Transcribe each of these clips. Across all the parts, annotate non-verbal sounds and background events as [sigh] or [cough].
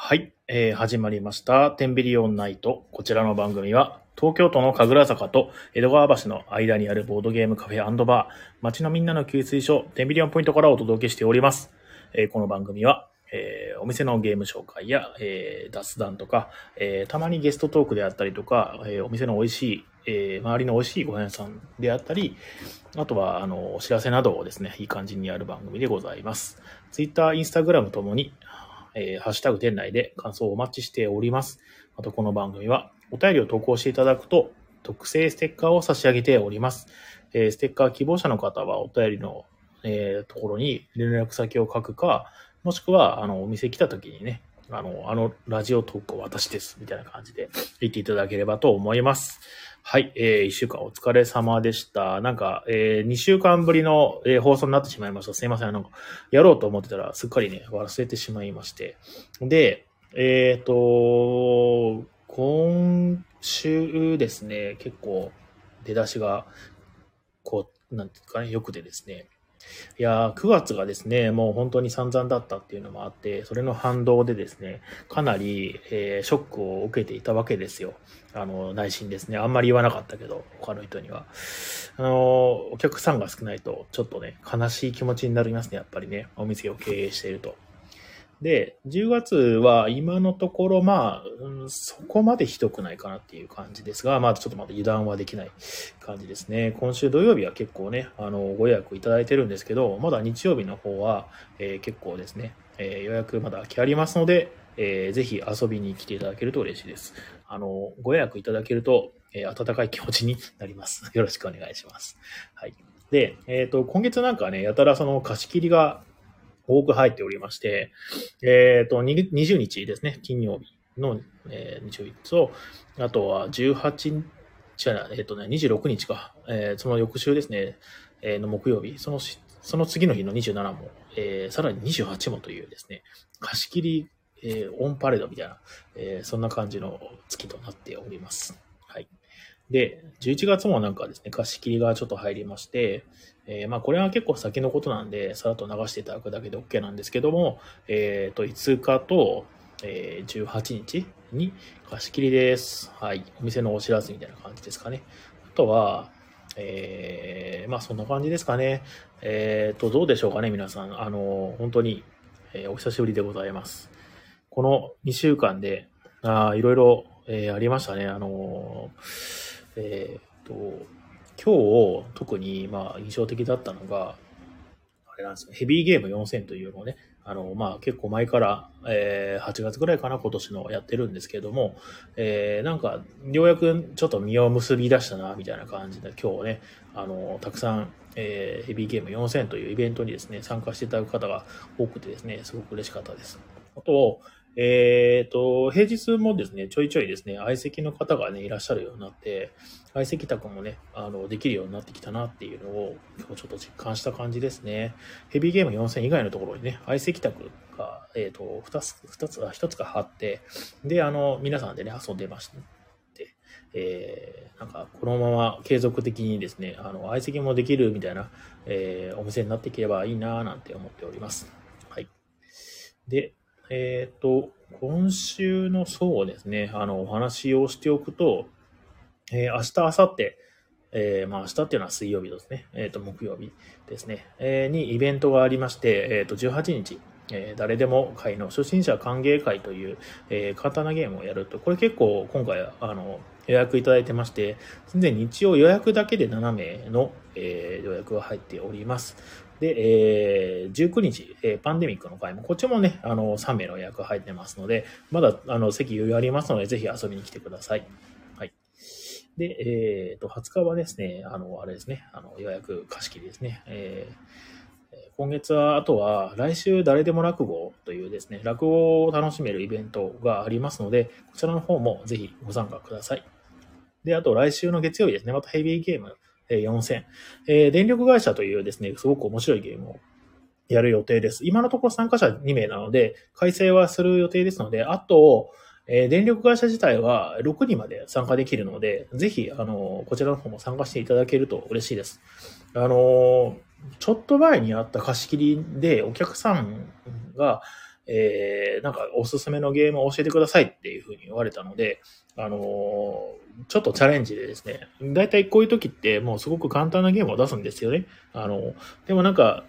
はい、えー始まりました。テンビリオンナイト。こちらの番組は、東京都の神楽坂と江戸川橋の間にあるボードゲームカフェバー、街のみんなの給水所、テンビリオンポイントからお届けしております。えーこの番組は、えーお店のゲーム紹介や、えー雑談とか、えーたまにゲストトークであったりとか、えーお店の美味しい、えー周りの美味しいご飯屋さんであったり、あとは、あの、お知らせなどをですね、いい感じにやる番組でございます。ツイッター、インスタグラムともに、えーハッシュタグ店内で感想をお待ちしております。あと、この番組は、お便りを投稿していただくと、特製ステッカーを差し上げております。えーステッカー希望者の方は、お便りの、えーところに連絡先を書くか、もしくは、あの、お店来た時にね、あの、あの、ラジオトーク私です、みたいな感じで言っていただければと思います。はい、えー、一週間お疲れ様でした。なんか、えー、二週間ぶりの、えー放送になってしまいました。すいません。なんか、やろうと思ってたら、すっかりね、忘れてしまいまして。で、えっ、と、今週ですね、結構、出だしが、こう、なんていうかね、よくてですね。いやー、9月がですね、もう本当に散々だったっていうのもあって、それの反動でですね、かなり、えーショックを受けていたわけですよ。あの、内心ですね。あんまり言わなかったけど、他の人には。あの、お客さんが少ないと、ちょっとね、悲しい気持ちになりますね、やっぱりね。お店を経営していると。で、10月は今のところ、まあ、うんそこまでひどくないかなっていう感じですが、まあ、ちょっとまだ油断はできない感じですね。今週土曜日は結構ね、あの、ご予約いただいてるんですけど、まだ日曜日の方は、えー結構ですね、えー予約まだ空きありますので、えーぜひ遊びに来ていただけると嬉しいです。あの、ご予約いただけると、えー温かい気持ちになります。よろしくお願いします。はい。で、えっ、と、今月なんかね、やたらその貸し切りが多く入っておりまして、えっ、と、20日ですね、金曜日の、えー日曜日と、あとは18日、じゃあえっ、とね、26日か、えーその翌週ですね、えーの木曜日、その、その次の日の27も、えーさらに28もというですね、貸し切り、えーオンパレードみたいな、えーそんな感じの月となっております。はい。で、11月もなんかですね、貸し切りがちょっと入りまして、えーまあこれは結構先のことなんで、さらっと流していただくだけで OK なんですけども、えっ、と、5日と、えー18日に貸し切りです。はい。お店のお知らせみたいな感じですかね。あとは、えーまあそんな感じですかね。えっ、と、どうでしょうかね、皆さん。あの、本当に、えーお久しぶりでございます。この2週間で、あいろいろ、えーありましたね。あのえっ、と、今日、特に、まあ、印象的だったのが、あれなんですよ。ヘビーゲーム4000というのをね、あの、まあ、結構前から、えー8月ぐらいかな、今年のやってるんですけども、えーなんか、ようやくちょっと実を結び出したな、みたいな感じで、今日ね、あの、たくさん、えーヘビーゲーム4000というイベントにですね、参加していただく方が多くてですね、すごく嬉しかったです。あと、えっ、と、平日もですね、ちょいちょいですね、相席の方がね、いらっしゃるようになって、相席宅もね、あの、できるようになってきたなっていうのを、今日ちょっと実感した感じですね。ヘビーゲーム4000以外のところにね、相席宅が、えっ、と、2つ、2つ、あ、1つか貼って、で、あの、皆さんでね、遊んでまして、えーなんか、このまま継続的にですね、あの、相席もできるみたいな、えーお店になっていければいいなぁなんて思っております。はい。で、えっ、と、今週のそうですね、あの、お話をしておくと、えー明日、明後日、えーまあ明日っていうのは水曜日ですね。えっ、と、木曜日ですね。えーにイベントがありまして、えっ、と、18日、えー誰でも会の初心者歓迎会という、えー簡単なゲームをやると、これ結構今回、あの、予約いただいてまして、全然日曜予約だけで7名の、えー予約が入っております。で、えー19日、えーパンデミックの会も、こっちもね、あの、3名の予約入ってますので、まだ、あの、席余裕ありますので、ぜひ遊びに来てください。で、えっ、と、20日はですね、あの、あれですね、あの、予約貸し切りですね。えー今月は、あとは、来週誰でも落語というですね、落語を楽しめるイベントがありますので、こちらの方もぜひご参加ください。で、あと来週の月曜日ですね、またヘビーゲーム、え4000、えー電力会社というですね、すごく面白いゲームをやる予定です。今のところ参加者2名なので、改正はする予定ですので、あと、えー電力会社自体は6人まで参加できるので、ぜひ、あの、こちらの方も参加していただけると嬉しいです。あの、ちょっと前にあった貸し切りでお客さんが、えー、なんかおすすめのゲームを教えてくださいっていうふうに言われたので、あの、ちょっとチャレンジでですね、だいたいこういう時ってもうすごく簡単なゲームを出すんですよね。あの、でもなんか、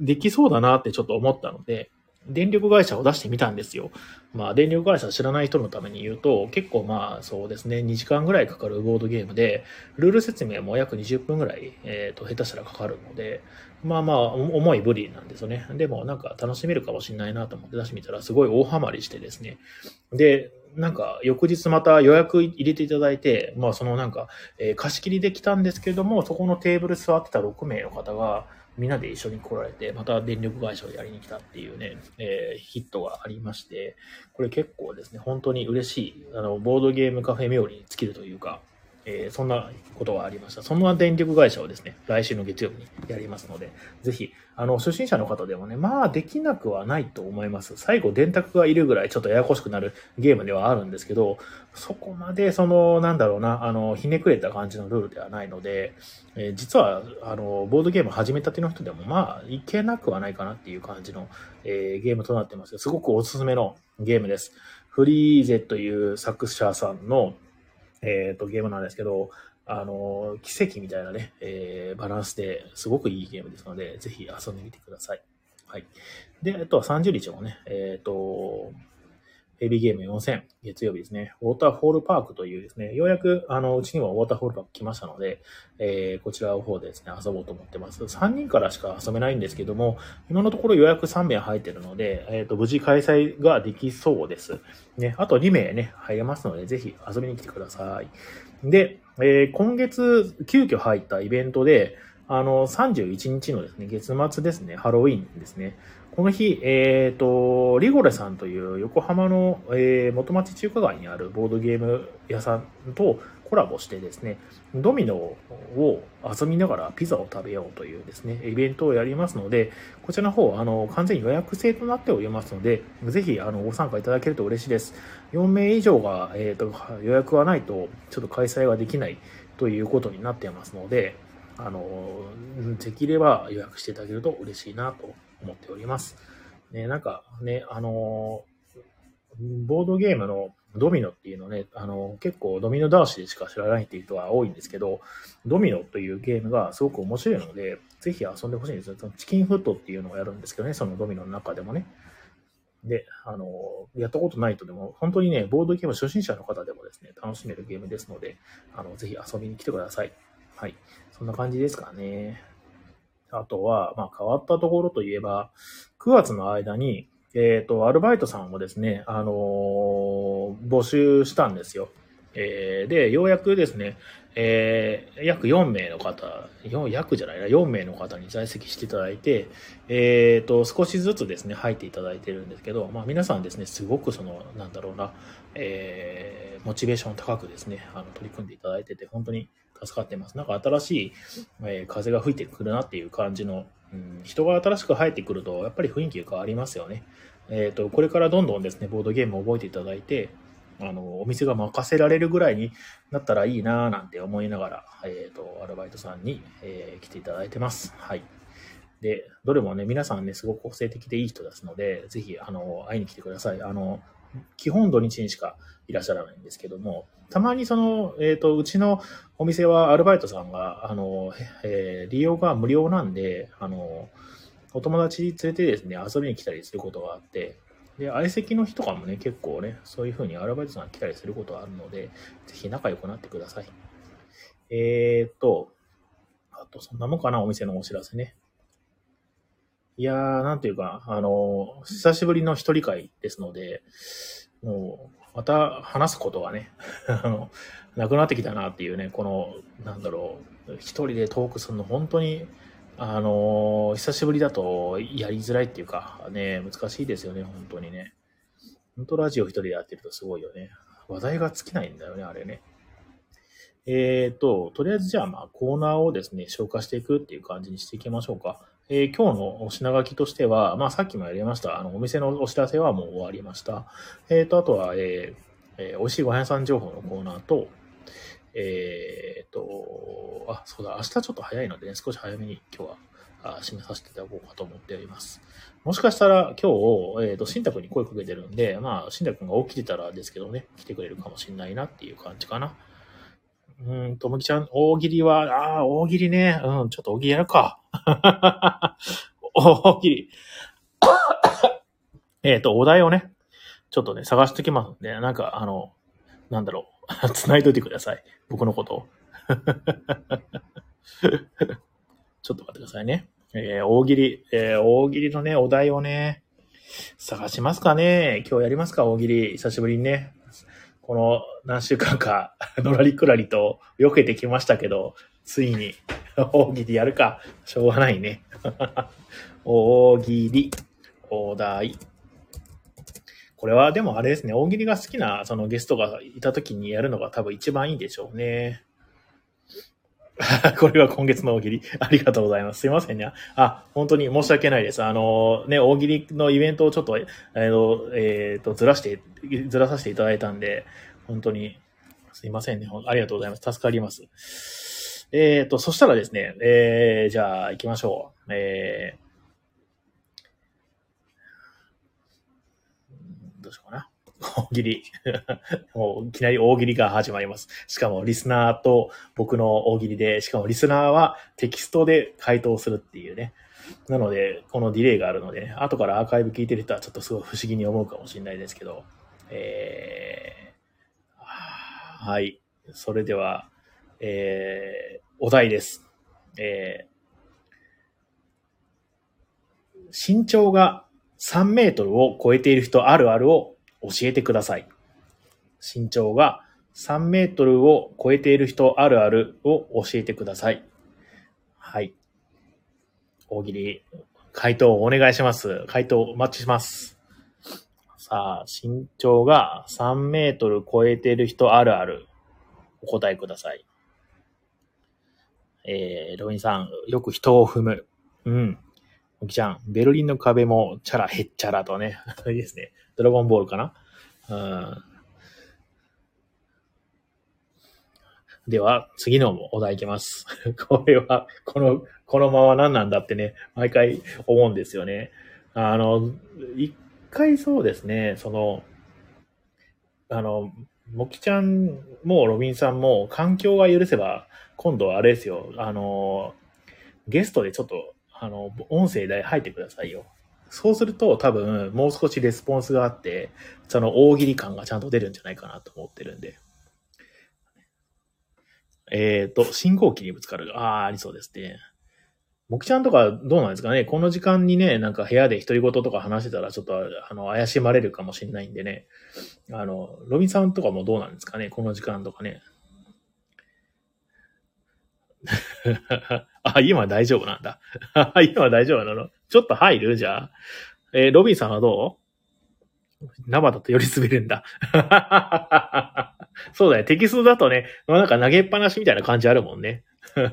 できそうだなってちょっと思ったので、電力会社を出してみたんですよ。まあ、電力会社知らない人のために言うと、結構まあ、そうですね、2時間ぐらいかかるボードゲームで、ルール説明も約20分ぐらい、えっ、ー、と、下手したらかかるので、まあまあ、重いブリなんですよね。でも、なんか楽しめるかもしれないなと思って出してみたら、すごい大ハマりしてですね。で、なんか、翌日また予約入れていただいて、まあ、そのなんか、えー、貸し切りできたんですけれども、そこのテーブル座ってた6名の方が、みんなで一緒に来られて、また電力会社をやりに来たっていうね、えー、ヒットがありまして、これ結構ですね、本当に嬉しい、あの、ボードゲームカフェ冥利に尽きるというか、えー、そんなことがありました。その電力会社をですね、来週の月曜日にやりますので、ぜひ、あの、初心者の方でもね、まあ、できなくはないと思います。最後、電卓がいるぐらいちょっとややこしくなるゲームではあるんですけど、そこまで、その、なんだろうな、あの、ひねくれた感じのルールではないので、えー、実は、あの、ボードゲーム始めたての人でも、まあ、いけなくはないかなっていう感じの、えー、ゲームとなってますすごくおすすめのゲームです。フリーゼという作者さんの、えっ、ー、と、ゲームなんですけど、あの、奇跡みたいなね、えー、バランスですごくいいゲームですので、ぜひ遊んでみてください。はい。で、あとは30日もね、えっ、ー、と、ヘビーゲーム4000、月曜日ですね。ウォーターフォールパークというですね、ようやく、あの、うちにもウォーターフォールパーク来ましたので、えー、こちらの方でですね、遊ぼうと思ってます。3人からしか遊べないんですけども、今のところ予約3名入ってるので、えっ、ー、と、無事開催ができそうです。ね、あと2名ね、入れますので、ぜひ遊びに来てください。で、えー、今月、急遽入ったイベントで、あの、31日のですね、月末ですね、ハロウィンですね。この日、えっ、ー、と、リゴレさんという横浜の、えー、元町中華街にあるボードゲーム屋さんとコラボしてですね、ドミノを遊びながらピザを食べようというですね、イベントをやりますので、こちらの方、あの、完全に予約制となっておりますので、ぜひ、あの、ご参加いただけると嬉しいです。4名以上が、えっ、ー、と、予約がないと、ちょっと開催ができないということになってますので、あの、できれば予約していただけると嬉しいなと思っております。ね、なんかね、あの、ボードゲームのドミノっていうのね、あの、結構ドミノ倒しでしか知らないっていう人は多いんですけど、ドミノというゲームがすごく面白いので、ぜひ遊んでほしいんですよ。チキンフットっていうのをやるんですけどね、そのドミノの中でもね。で、あの、やったことないとでも、本当にね、ボードゲーム初心者の方でもですね、楽しめるゲームですので、あの、ぜひ遊びに来てください。はい。そんな感じですかね。あとは、まあ、変わったところといえば、9月の間に、えっ、ー、と、アルバイトさんをですね、あのー、募集したんですよ。えー、で、ようやくですね、えー、約4名の方、約じゃないな、4名の方に在籍していただいて、えっ、ー、と、少しずつですね、入っていただいてるんですけど、まあ皆さんですね、すごくその、なんだろうな、えー、モチベーション高くですね、あの、取り組んでいただいてて、本当に助かってます。なんか新しい、えー、風が吹いてくるなっていう感じの、うん、人が新しく入ってくると、やっぱり雰囲気が変わりますよね。えっ、ー、と、これからどんどんですね、ボードゲームを覚えていただいて、あの、お店が任せられるぐらいになったらいいなぁなんて思いながら、えっ、ー、と、アルバイトさんに、えー、来ていただいてます。はい。で、どれもね、皆さんね、すごく個性的でいい人ですので、ぜひ、あの、会いに来てください。あの、基本土日にしかいらっしゃらないんですけども、たまにその、えっ、ー、と、うちのお店はアルバイトさんが、あの、えー、利用が無料なんで、あの、お友達連れてですね、遊びに来たりすることがあって、で、相席の日とかもね、結構ね、そういう風にアルバイトさん来たりすることがあるので、ぜひ仲良くなってください。えー、っと、あと、そんなもんかな、お店のお知らせね。いやー、なんていうか、あの、久しぶりの一人会ですので、もう、また話すことがね、[laughs] あの、なくなってきたなっていうね、この、なんだろう、一人でトークするの本当に、あの、久しぶりだとやりづらいっていうか、ね、難しいですよね、本当にね。本当ラジオ一人でやってるとすごいよね。話題が尽きないんだよね、あれね。えっ、ー、と、とりあえずじゃあ、まあ、コーナーをですね、消化していくっていう感じにしていきましょうか。えー、今日のお品書きとしては、まあ、さっきもやりました。あの、お店のお知らせはもう終わりました。えっ、ー、と、あとは、えー、えー、美味しいごはん屋さん情報のコーナーと、えっ、ー、と、あ、そうだ、明日ちょっと早いのでね、少し早めに今日はあ締めさせていただこうかと思っております。もしかしたら今日、えっ、と、新宅に声かけてるんで、まあ、新宅が起きてたらですけどね、来てくれるかもしれないなっていう感じかな。うんと、むきちゃん、大喜利は、ああ、大喜利ね。うん、ちょっと大喜利やるか。[laughs] 大喜利。[coughs] えっと、お題をね、ちょっとね、探してきますんで、なんか、あの、なんだろう。[laughs] 繋いどいてください。僕のことを。[laughs] ちょっと待ってくださいね。えー大喜利、えー大喜利のね、お題をね、探しますかね。今日やりますか、大喜利。久しぶりにね。この何週間か、のらりくらりと避けてきましたけど、ついに [laughs] 大喜利やるか。しょうがないね。[laughs] 大喜利、お題。これはでもあれですね、大喜利が好きなそのゲストがいた時にやるのが多分一番いいんでしょうね。[laughs] これが今月の大喜利。ありがとうございます。すいませんね。あ、本当に申し訳ないです。あの、ね、大喜利のイベントをちょっと、えーと、えーと、ずらして、ずらさせていただいたんで、本当に、すいませんね。ありがとうございます。助かります。えーと、そしたらですね、えー、じゃあ行きましょう。えー、どうしようかな。大喜利。[laughs] もういきなり大喜利が始まります。しかもリスナーと僕の大喜利で、しかもリスナーはテキストで回答するっていうね。なので、このディレイがあるので、後からアーカイブ聞いてる人はちょっとすごい不思議に思うかもしれないですけど、えー、はい。それでは、えー、お題です。えー、身長が3メートルを超えている人あるあるを教えてください。身長が3メートルを超えている人あるあるを教えてください。はい。大喜利、回答お願いします。回答お待ちします。さあ、身長が3メートル超えている人あるある、お答えください。えー、ロビンさん、よく人を踏む。うん。おきちゃん、ベルリンの壁もチャラヘッチャラとね。[laughs] いいですね。ドラゴンボールかな？うん。では、次のお題いきます。[laughs] これは、この、このまま何なんだってね、毎回思うんですよね。あの、一回そうですね、その、あの、もきちゃんもロビンさんも環境が許せば、今度はあれですよ、あの、ゲストでちょっと、あの、音声で入ってくださいよ。そうすると多分もう少しレスポンスがあって、その大喜利感がちゃんと出るんじゃないかなと思ってるんで。えっ、と、信号機にぶつかる。ああ、ありそうですね。もきちゃんとかどうなんですかね？この時間にね、なんか部屋で独り言とか話してたらちょっとあの怪しまれるかもしれないんでね。あの、ロビンさんとかもどうなんですかね？この時間とかね。[laughs] あ、今大丈夫なんだ。[laughs] 今大丈夫なの？ちょっと入る？じゃあ。えーロビンさんはどう？生だとより滑るんだ。[laughs] そうだね。テキストだとね、なんか投げっぱなしみたいな感じあるもんね。[laughs]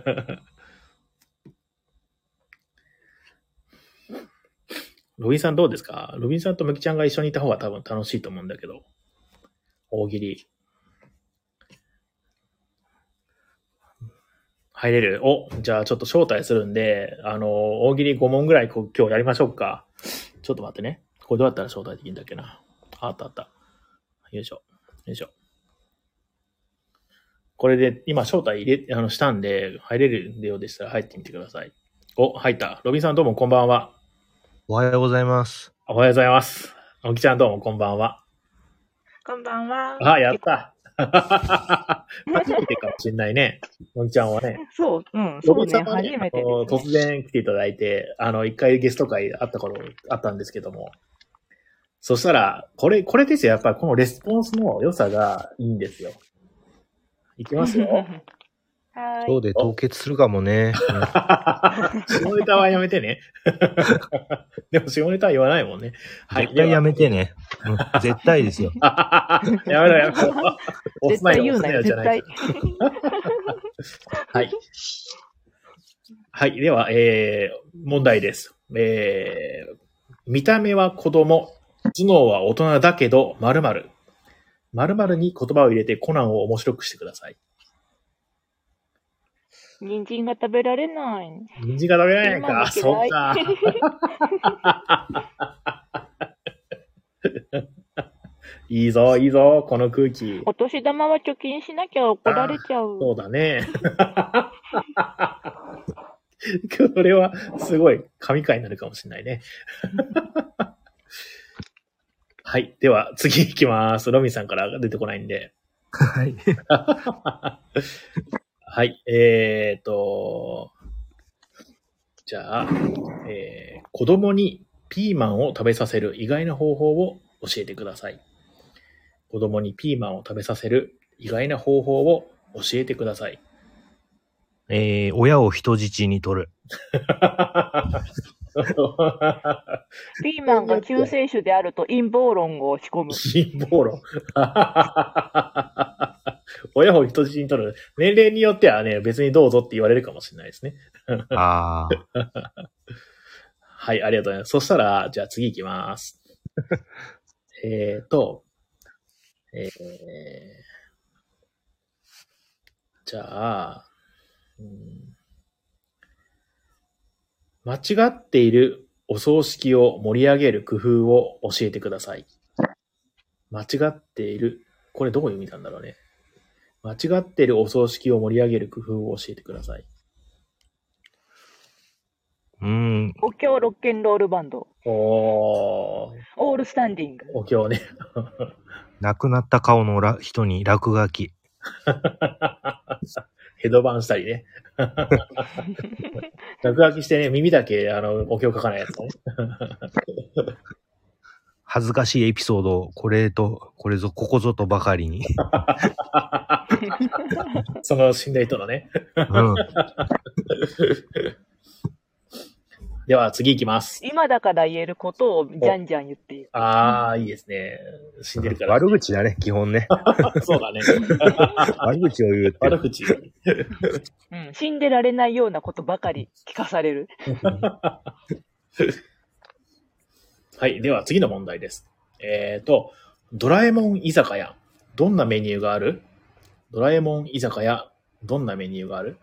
ロビンさんどうですか？ロビンさんとムキちゃんが一緒にいた方が多分楽しいと思うんだけど。大喜利。入れるお、じゃあちょっと招待するんで、あの、大喜利5問ぐらいこう今日やりましょうか。ちょっと待ってね。これどうやったら招待できるんだっけな。ああったあった。よいしょ。よいしょ。これで今招待入れ、あの、したんで、入れるようでしたら入ってみてください。お、入った。ロビンさんどうもこんばんは。おはようございます。おはようございます。おきちゃんどうもこんばんは。こんばんは。あ、やった。[laughs] 初めてかもしれないね。おきちゃんはね。そう、うん、ロそうね、初めてあのです、突然来ていただいて、あの、一回ゲスト会あった頃、あったんですけども。そしたら、これ、これですよ。やっぱりこのレスポンスの良さがいいんですよ。いきますよ。[laughs] はーい。今日で凍結するかもね。[laughs] 下ネタはやめてね。[laughs] でも下ネタは言わないもんね。はい。絶対やめてね。うん絶対ですよ。[laughs] やめろやめろ。押絶すなよ、対言うなよじゃ絶ない対。。はい。はい。では、えー、問題です。えー、見た目は子供、頭脳は大人だけど、〇〇。〇〇に言葉を入れてコナンを面白くしてください。人参が食べられない。人参が食べられないか。そっ嫌いか。[laughs] いいぞ、いいぞ、この空気。お年玉は貯金しなきゃ怒られちゃう。そうだね。[laughs] これは、すごい、神回になるかもしれないね。[laughs] はい。では、次行きます。ロミさんから出てこないんで。はい。はい。えーと、じゃあ、えー子供にピーマンを食べさせる意外な方法を教えてください。子供にピーマンを食べさせる意外な方法を教えてください。えー、親を人質に取る。ピーマンが救世主であると陰謀論を仕込む。陰謀論。[laughs] [laughs] 親を人質に取る。年齢によってはね、別にどうぞって言われるかもしれないですね。ああ。[laughs] はい、ありがとうございます。そしたら、じゃあ次行きます。[laughs] えーと、えー、じゃあ、うん間違っているお葬式を盛り上げる工夫を教えてください。間違っている、これどういう意味なんだろうね。間違っているお葬式を盛り上げる工夫を教えてください。うーん。お経ロッケンロールバンド。おー、オールスタンディング。お経ね。亡くなった顔のら人に落書き。[laughs] ヘドバンしたりね。[laughs] 落書きしてね、耳だけ、あの、お経書かないやつね。恥ずかしいエピソードをこれと、これぞ、ここぞとばかりに。[laughs] その死んだ人のね。うん。[laughs] では次行きます。今だから言えることをじゃんじゃん言っている。あー、いいですね。死んでるから。悪口だね、基本ね。[laughs] そうだね。悪口を言うって。悪口。うん。死んでられないようなことばかり聞かされる。はい。では次の問題です。えっ、と、ドラえもん居酒屋。どんなメニューがある？ドラえもん居酒屋。どんなメニューがある？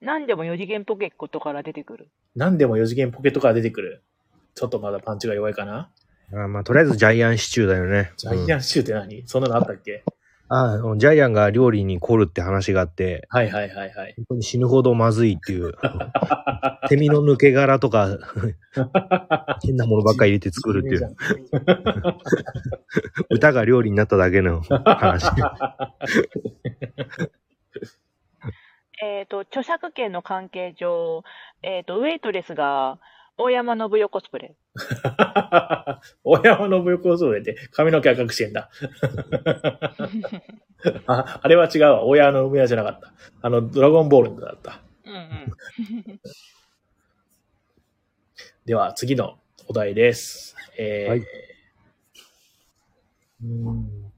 何でも四次元ポケットから出てくる。何でも4次元ポケットから出てくる。ちょっとまだパンチが弱いかな？あまあ、とりあえずジャイアンシチューだよね。ジャイアンシチューって何、そんなのあったっけ？ああジャイアンが料理に凝るって話があって、はいはいはいはい。本当に死ぬほどまずいっていう、[laughs] セミの抜け殻とか、[laughs] 変なものばっかり入れて作るっていう、歌が料理になっただけの話。[laughs] えっ、と、著作権の関係上、えっ、と、ウェイトレスが大山信代コスプレ。大山信代コスプレって髪の毛赤くしてんだ。ああれは違うわ。大山信代じゃなかった。あの、ドラゴンボールのだった。うんうん。では、次のお題です。えーはい。うーん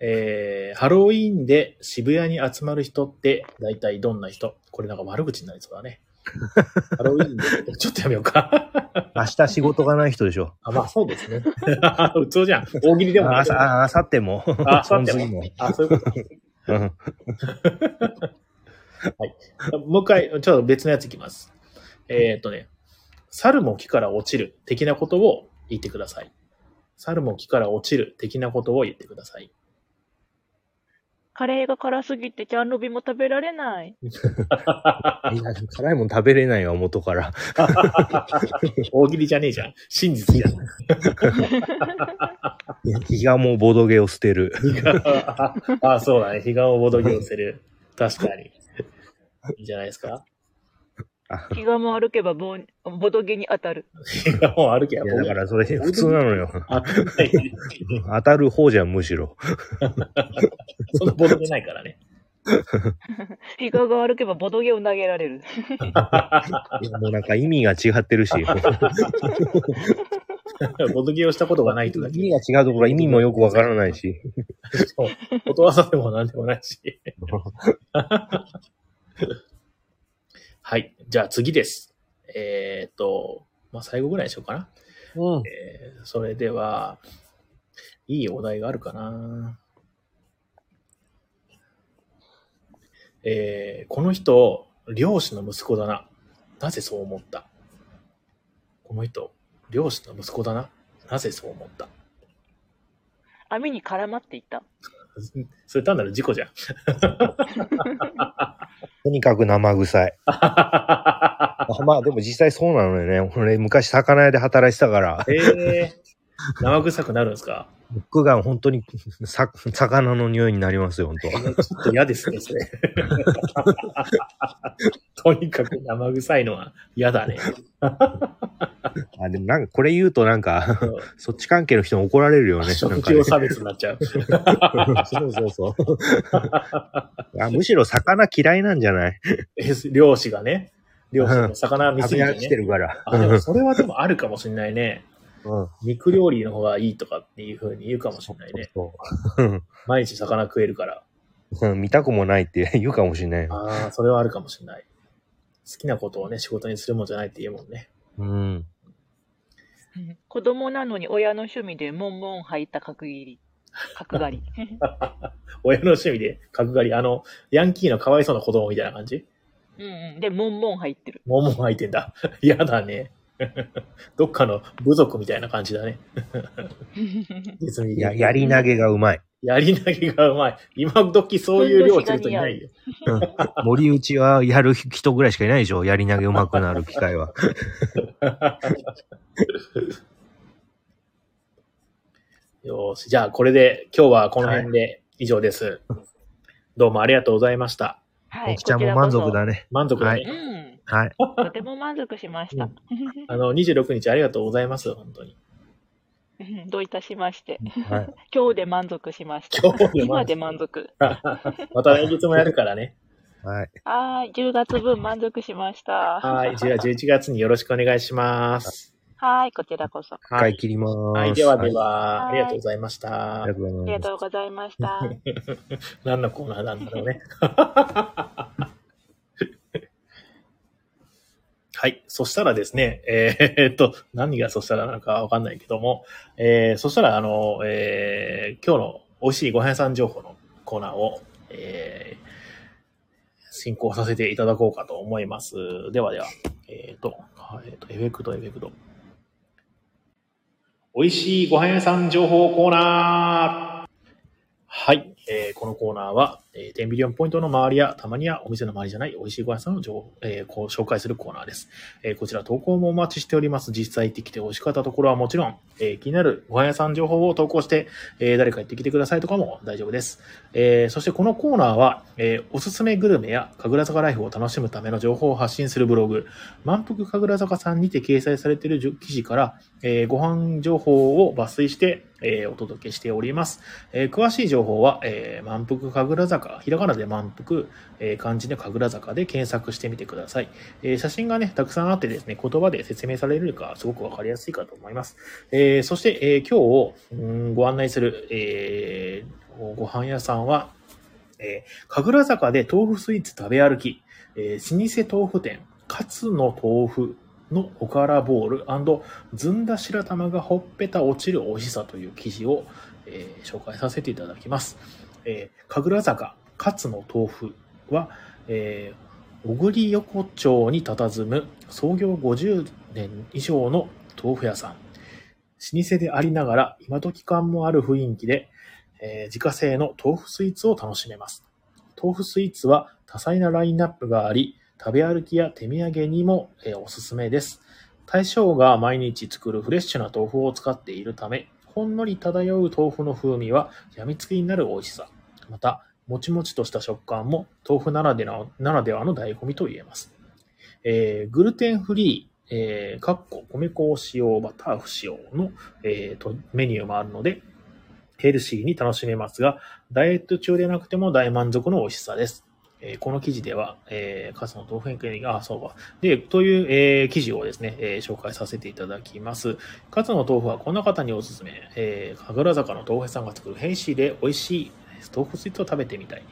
えーハロウィーンで渋谷に集まる人って大体どんな人？これなんか悪口になりそうだね。[laughs] ハロウィーンで、ちょっとやめようか。明日仕事がない人でしょ。あ、まあそうですね。[laughs] 普通じゃん。大喜利でもないあさあ、あさっても。あ、さっても。あ、そういうこと。うん [laughs] もう一回、ちょっと別のやついきます。えーっとね、猿も木から落ちる的なことを言ってください。猿も木から落ちる的なことを言ってください。カレーが辛すぎてジャンルビも食べられない。[laughs] いや辛いもん食べれないわ、元から。[laughs] 大喜利じゃねえじゃん。真実じゃん。[laughs] 日がもうボドゲを捨てる。ああ、そうだね。彼岸をボドゲを捨てる。確かに。いいんじゃないですか。気がも歩けばボボドゲに当たる。彼岸を歩けばいやだからそれ普通なのよ。当たる方じゃん、むしろ。そんなボドゲないからね。[laughs] 日がが歩けばボドゲを投げられる。もうなんか意味が違ってるし。[laughs] ボドゲをしたことがないとだけ。意味が違うところは意味もよくわからないし。そうことわざでもなんでもないし。[laughs] はい。じゃあ次です。えーっと、まあ、最後ぐらいにしようかな。うん。えーそれでは、いいお題があるかな。えーこの人、漁師の息子だな。なぜそう思った？この人、漁師の息子だな。なぜそう思った？網に絡まっていった。[laughs] それ単なる事故じゃん。[laughs] とにかく生臭い。[laughs] あまあでも実際そうなのよね。俺昔魚屋で働いてたから、ええ生臭くなるんですか？僕が本当にさ魚の匂いになりますよ、本当。ちょっと嫌ですね、それ。[laughs] とにかく生臭いのは嫌だね。あ、でもなんかこれ言うとなんか、うんそっち関係の人に怒られるよね。食用差別になっちゃう。そうそうそう。あむしろ魚嫌いなんじゃない？え漁師がね、漁師の魚見すぎてきてね。るから。あ、でもそれはでもあるかもしれないね。うん。肉料理の方がいいとかっていう風に言うかもしれないね。そう毎日魚食えるから。うん見たくもないって [laughs] 言うかもしれない。ああ、それはあるかもしれない。好きなことをね、仕事にするもんじゃないって言うもんね。うん。[laughs] 子供なのに親の趣味でモンモン入った角切り。角刈り。[laughs] 親の趣味で？角刈り、あの、ヤンキーのかわいそうな子供みたいな感じ？うんうん。で、モンモン入ってる。もも入ってんだ。[laughs] 嫌だね。[laughs] どっかの部族みたいな感じだね。[laughs] や、やり投げがうまい。やり投げがうまい。今時そういう量する人いないよ。森内はやる人ぐらいしかいないでしょ。やり投げうまくなる機会は。[laughs] よーし。じゃあ、これで今日はこの辺で以上です。どうもありがとうございました。はい。おきちゃんも満足だね。満足だね。こちらこそ。うん。はい。とても満足しました。うあの、26日ありがとうございます。本当に。う [laughs] んどういたしまして。はい。[laughs] 今日で満足しました。今日で満足今で満足。[laughs] また来月もやるからね。はい。はーい。10月分満足しました。はい。じゃあ、11月によろしくお願いします。はーい。こちらこそ。あ一回切ります。はい。ではでは、はいありがとうございましたありが。とうございました。何のコーナーなんだろうね。はい。そしたらですね、えーっと、何がそしたらなのかわかんないけども、えー、そしたら、あの、えー、今日の美味しいご飯屋さん情報のコーナーを、えー、進行させていただこうかと思います。ではでは、えーっと、えーっと、エフェクト、エフェクト。美味しいご飯屋さん情報コーナーはい。えーこのコーナーは、えー、10ビリオンポイントの周りや、たまにはお店の周りじゃない美味しいご飯さんの情報、えーこう紹介するコーナーです。えーこちら投稿もお待ちしております。実際行ってきて美味しかったところはもちろん、えー気になるご飯屋さん情報を投稿して、えー誰か行ってきてくださいとかも大丈夫です。えーそしてこのコーナーは、えーおすすめグルメや神楽坂ライフを楽しむための情報を発信するブログ、満腹神楽坂さんにて掲載されている記事から、えーご飯情報を抜粋して、えーお届けしております。えー詳しい情報は、えー満腹神楽坂、ひらがなで満腹、えー漢字で神楽坂で検索してみてください。えー写真がね、たくさんあってですね、言葉で説明されるか、すごくわかりやすいかと思います。えーそして、え今日、うんご案内する、えーご飯屋さんは、え神楽坂で豆腐スイーツ食べ歩き、え老舗豆腐店、勝の豆腐のおからボールずんだ白玉がほっぺた落ちる美味しさという記事を、えー紹介させていただきます。えー神楽坂勝の豆腐は、えー小栗横丁に佇む創業50年以上の豆腐屋さん。老舗でありながら今時感もある雰囲気で、えー自家製の豆腐スイーツを楽しめます。豆腐スイーツは多彩なラインナップがあり、食べ歩きや手土産にも、えーおすすめです。大将が毎日作るフレッシュな豆腐を使っているため、ほんのり漂う豆腐の風味は病みつきになる美味しさ。また、もちもちとした食感も豆腐ならではならではの醍醐味と言えます。えーグルテンフリー、えーかっこ米粉を使用、バター不使用の、えーとメニューもあるので、ヘルシーに楽しめますが、ダイエット中でなくても大満足の美味しさです。えーこの記事では、えー、カツの豆腐園に、あ、そうか。で、という、えー記事をですね、えー紹介させていただきます。カツの豆腐はこんな方におすすめ。えー、神楽坂の豆腐屋さんが作るヘルシーで美味しい豆腐スイーツを食べてみたい。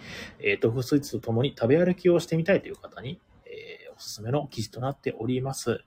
えー豆腐スイーツとともに食べ歩きをしてみたいという方に、えーおすすめの記事となっております。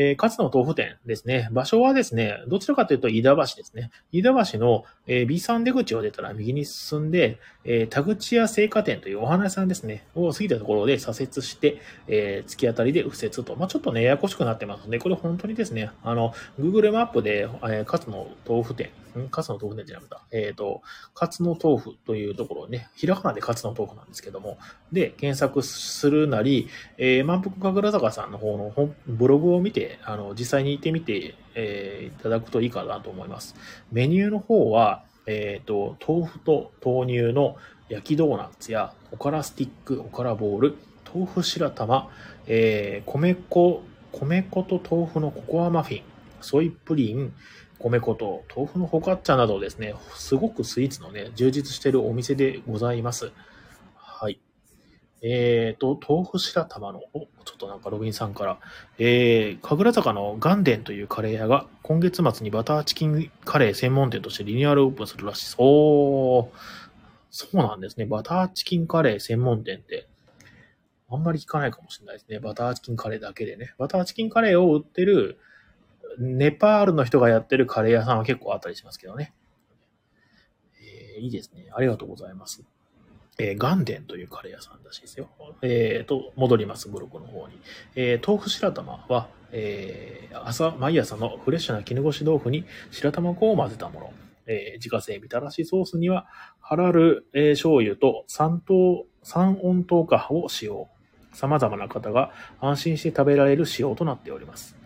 えー、勝野豆腐店ですね。場所はですね、どちらかというと飯田橋ですね。飯田橋の、え、B3 出口を出たら右に進んで、えー、田口屋製菓店というお花屋さんですね、を過ぎたところで左折して、えー、突き当たりで右折と。まあ、ちょっとね、ややこしくなってますので、これ本当にですね、あの、Google マップで、えー、勝野豆腐店、ん勝野豆腐店じゃなくて、えっ、ー、と、勝野豆腐というところをね、ひらがなで勝野豆腐なんですけども、で、検索するなり、えー、満腹神楽坂さんの方のブログを見て、あの、実際に行ってみて、えー、いただくといいかなと思います。メニューの方は、えっ、ー、と、豆腐と豆乳の焼きドーナツや、おからスティック、おからボール、豆腐白玉、えー、米粉、米粉と豆腐のココアマフィン、ソイプリン、米粉と豆腐のホカッチャなどですね、すごくスイーツのね、充実しているお店でございます。はい。えーと、豆腐白玉の、お、ちょっとなんかロビンさんから、えー、神楽坂のガンデンというカレー屋が今月末にバターチキンカレー専門店としてリニューアルオープンするらしいです。おー、そうなんですね。バターチキンカレー専門店って、あんまり聞かないかもしれないですね。バターチキンカレーだけでね。バターチキンカレーを売ってる、ネパールの人がやってるカレー屋さんは結構あったりしますけどね。えー、いいですね。ありがとうございます。えー、ガンデンというカレー屋さんらしいですよ。えー、と、戻ります、ブログの方に。えー、豆腐白玉は、えー、朝、毎朝のフレッシュな絹ごし豆腐に白玉粉を混ぜたもの。えー、自家製みたらしソースには、ハラル、えー、醤油と三糖、三温糖化を使用。様々な方が安心して食べられる仕様となっております。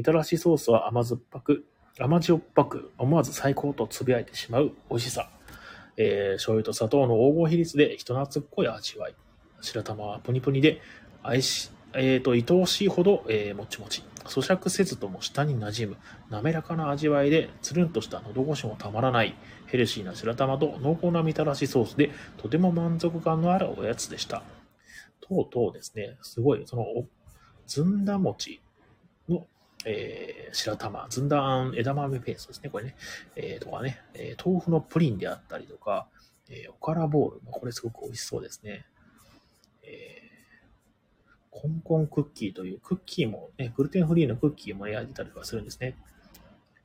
みたらしソースは甘酸っぱく、甘じょっぱく、思わず最高とつぶやいてしまう美味しさ。えー、醤油と砂糖の黄金比率で人懐っこい味わい。白玉はプニプニで、愛し、えっ、ー、と、愛おしいほど、えー、もちもち。咀嚼せずとも舌に馴染む、滑らかな味わいで、つるんとした喉越しもたまらない、ヘルシーな白玉と濃厚なみたらしソースで、とても満足感のあるおやつでした。とうとうですね、すごい、その、ずんだ餅、えー、白玉、ずんだあん枝豆ペーストですね、これね。えー、とかね、えー、豆腐のプリンであったりとか、えー、おからボール、これすごく美味しそうですね。えー、コンコンクッキーというクッキーも、ね、グルテンフリーのクッキーも焼いてたりとかするんですね。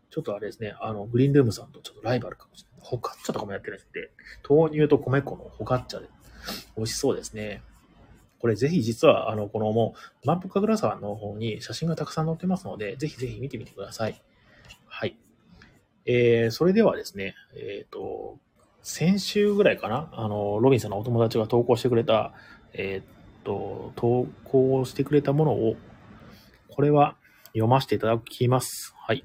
ちょっとあれですね、あの、グリーンルームさんとちょっとライバルかもしれない。ホカッチャとかもやってるんで、豆乳と米粉のホカッチャで美味しそうですね。これぜひ実は、あの、このもう、マップカグラサーの方に写真がたくさん載ってますので、ぜひぜひ見てみてください。はい。えー、それではですね、えっ、ー、と、先週ぐらいかな、あの、ロビンさんのお友達が投稿してくれた、えっ、ー、と、投稿してくれたものを、これは読ませていただきます。はい。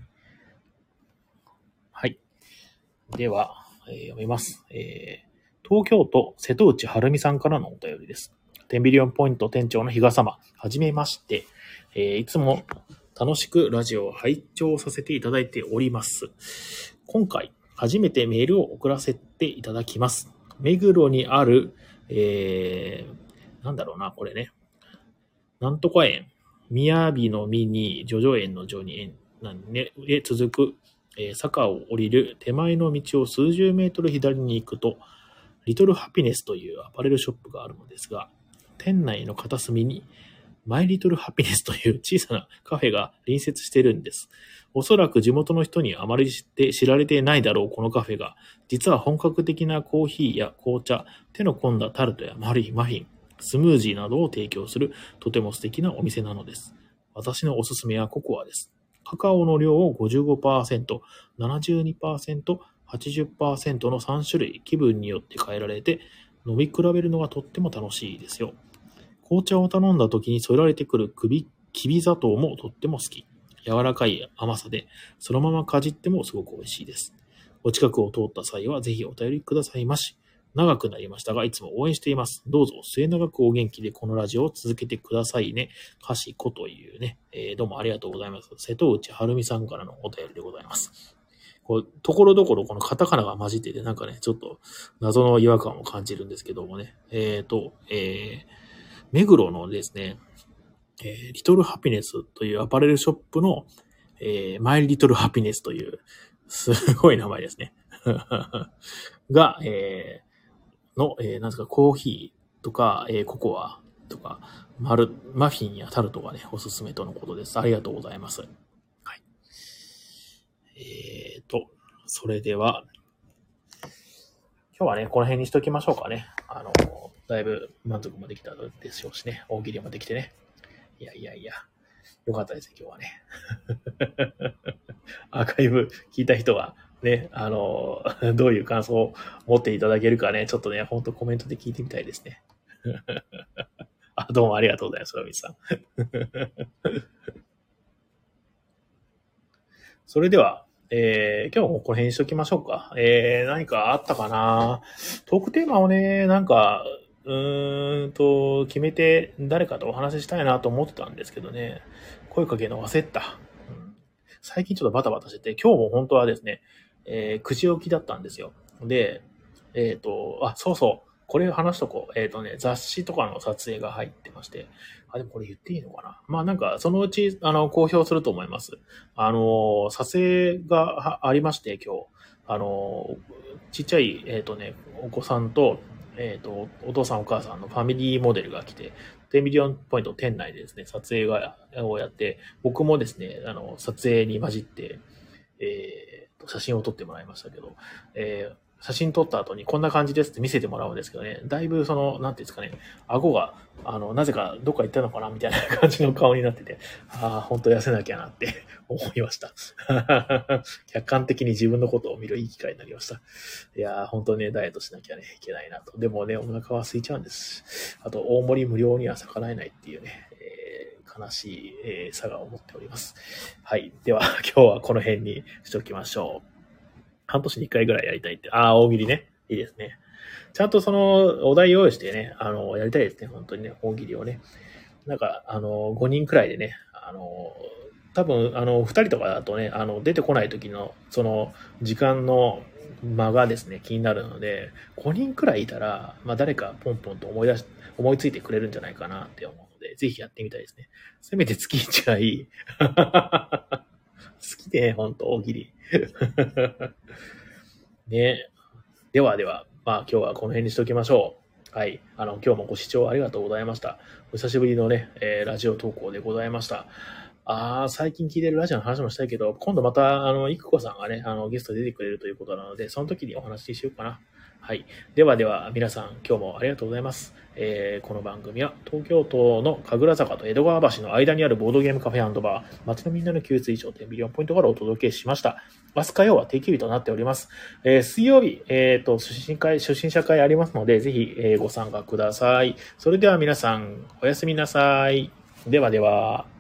はい。では、えー、読みます。えー、東京都瀬戸内晴美さんからのお便りです。テンビリオンポイント店長の比嘉様、はじめまして、えー、いつも楽しくラジオを拝聴させていただいております。今回、初めてメールを送らせていただきます。目黒にある、えー、なんだろうな、これね。なんとか園。雅の実に、叙々苑の序に園なんで、ね、続く、えー、坂を降りる手前の道を数十メートル左に行くと、リトルハピネスというアパレルショップがあるのですが、店内の片隅に、マイリトルハピネスという小さなカフェが隣接してるんです。おそらく地元の人にあまり知って知られていないだろうこのカフェが、実は本格的なコーヒーや紅茶、手の込んだタルトやマリー、マフィン、スムージーなどを提供するとても素敵なお店なのです。私のおすすめはココアです。カカオの量を55%、72%、80%の3種類気分によって変えられて飲み比べるのがとっても楽しいですよ。紅茶を頼んだ時に添えられてくる首、きび砂糖もとっても好き。柔らかい甘さで、そのままかじってもすごく美味しいです。お近くを通った際はぜひお便りくださいまし。長くなりましたが、いつも応援しています。どうぞ末永くお元気でこのラジオを続けてくださいね。かしこというね、えー、どうもありがとうございます。瀬戸内はるみさんからのお便りでございます。こう、ところどころこのカタカナが混じってて、なんかね、ちょっと謎の違和感を感じるんですけどもね。えっ、ー、と、えー、目黒のですね、えー、リトルハピネスというアパレルショップの、えー、マイリトルハピネスという、すごい名前ですね。[laughs] が、えー、の、えー、なんですか、コーヒーとか、えー、ココアとかマル、マフィンやタルトがね、おすすめとのことです。ありがとうございます。はい。えーと、それでは、今日はね、この辺にしときましょうかね。あの、だいぶ満足もできたでしょうしね。大喜利もできてね。いやいやいや。よかったですね、今日はね。[laughs] アーカイブ聞いた人は、ね、あの、どういう感想を持っていただけるかね、ちょっとね、ほんとコメントで聞いてみたいですね。[laughs] あ、どうもありがとうございます、ロミさん。[laughs] それでは、えー、今日もこの辺にしときましょうか。えー、何かあったかな？トークテーマをね、なんか、うーんと、決めて誰かとお話ししたいなと思ってたんですけどね、声かけの忘れてた。うん最近ちょっとバタバタしてて、今日も本当はですね、えー、9時起きだったんですよ。で、えっ、と、あ、そうそう、これ話しとこう。えっ、とね、雑誌とかの撮影が入ってまして、あ、でもこれ言っていいのかなまあなんか、そのうち、あの、公表すると思います。あの、撮影がありまして、今日。あの、ちっちゃい、えっ、とね、お子さんと、えっ、と、お父さんお母さんのファミリーモデルが来て、10ミリオンポイント店内でですね、撮影がをやって、僕もですね、あの、撮影に混じって、えー、写真を撮ってもらいましたけど、えー写真撮った後にこんな感じですって見せてもらうんですけどね、だいぶその、なんていうんですかね、顎が、あの、なぜかどっか行ったのかなみたいな感じの顔になってて、ああ、本当痩せなきゃなって [laughs] 思いました。[laughs] 客観的に自分のことを見るいい機会になりました。いやー、本当ね、ダイエットしなきゃね、いけないなと。でもね、お腹は空いちゃうんです。あと、大盛り無料には逆らえないっていうね、え悲しい、え差が思っております。はい。では、[laughs] 今日はこの辺にしておきましょう。半年に一回ぐらいやりたいって。ああ、大喜利ね。いいですね。ちゃんとその、お題用意してね、あの、やりたいですね。本当にね、大喜利をね。なんか、あの、5人くらいでね、あの、多分、あの、2人とかだとね、あの、出てこない時の、その、時間の間がですね、気になるので、5人くらいいたら、まあ、誰かポンポンと思い出し、思いついてくれるんじゃないかなって思うので、ぜひやってみたいですね。せめて月1がいい。[laughs] 好きね、ほんと、大喜利。[laughs] ねではでは、まあ今日はこの辺にしておきましょう。はい。あの、今日もご視聴ありがとうございました。お久しぶりのね、えーラジオ投稿でございました。ああ、最近聞いてるラジオの話もしたいけど、今度また、あの、いくこさんがね、あの、ゲスト出てくれるということなので、その時にお話ししようかな。はい。ではでは、皆さん、今日もありがとうございます。えーこの番組は、東京都の神楽坂と江戸川橋の間にあるボードゲームカフェバー、街のみんなの給水所、10ビリオンポイントからお届けしました。明日火曜は定休日となっております。えー水曜日、えっ、と、出身会、初心者会ありますので、ぜひ、えご参加ください。それでは皆さん、おやすみなさい。ではでは。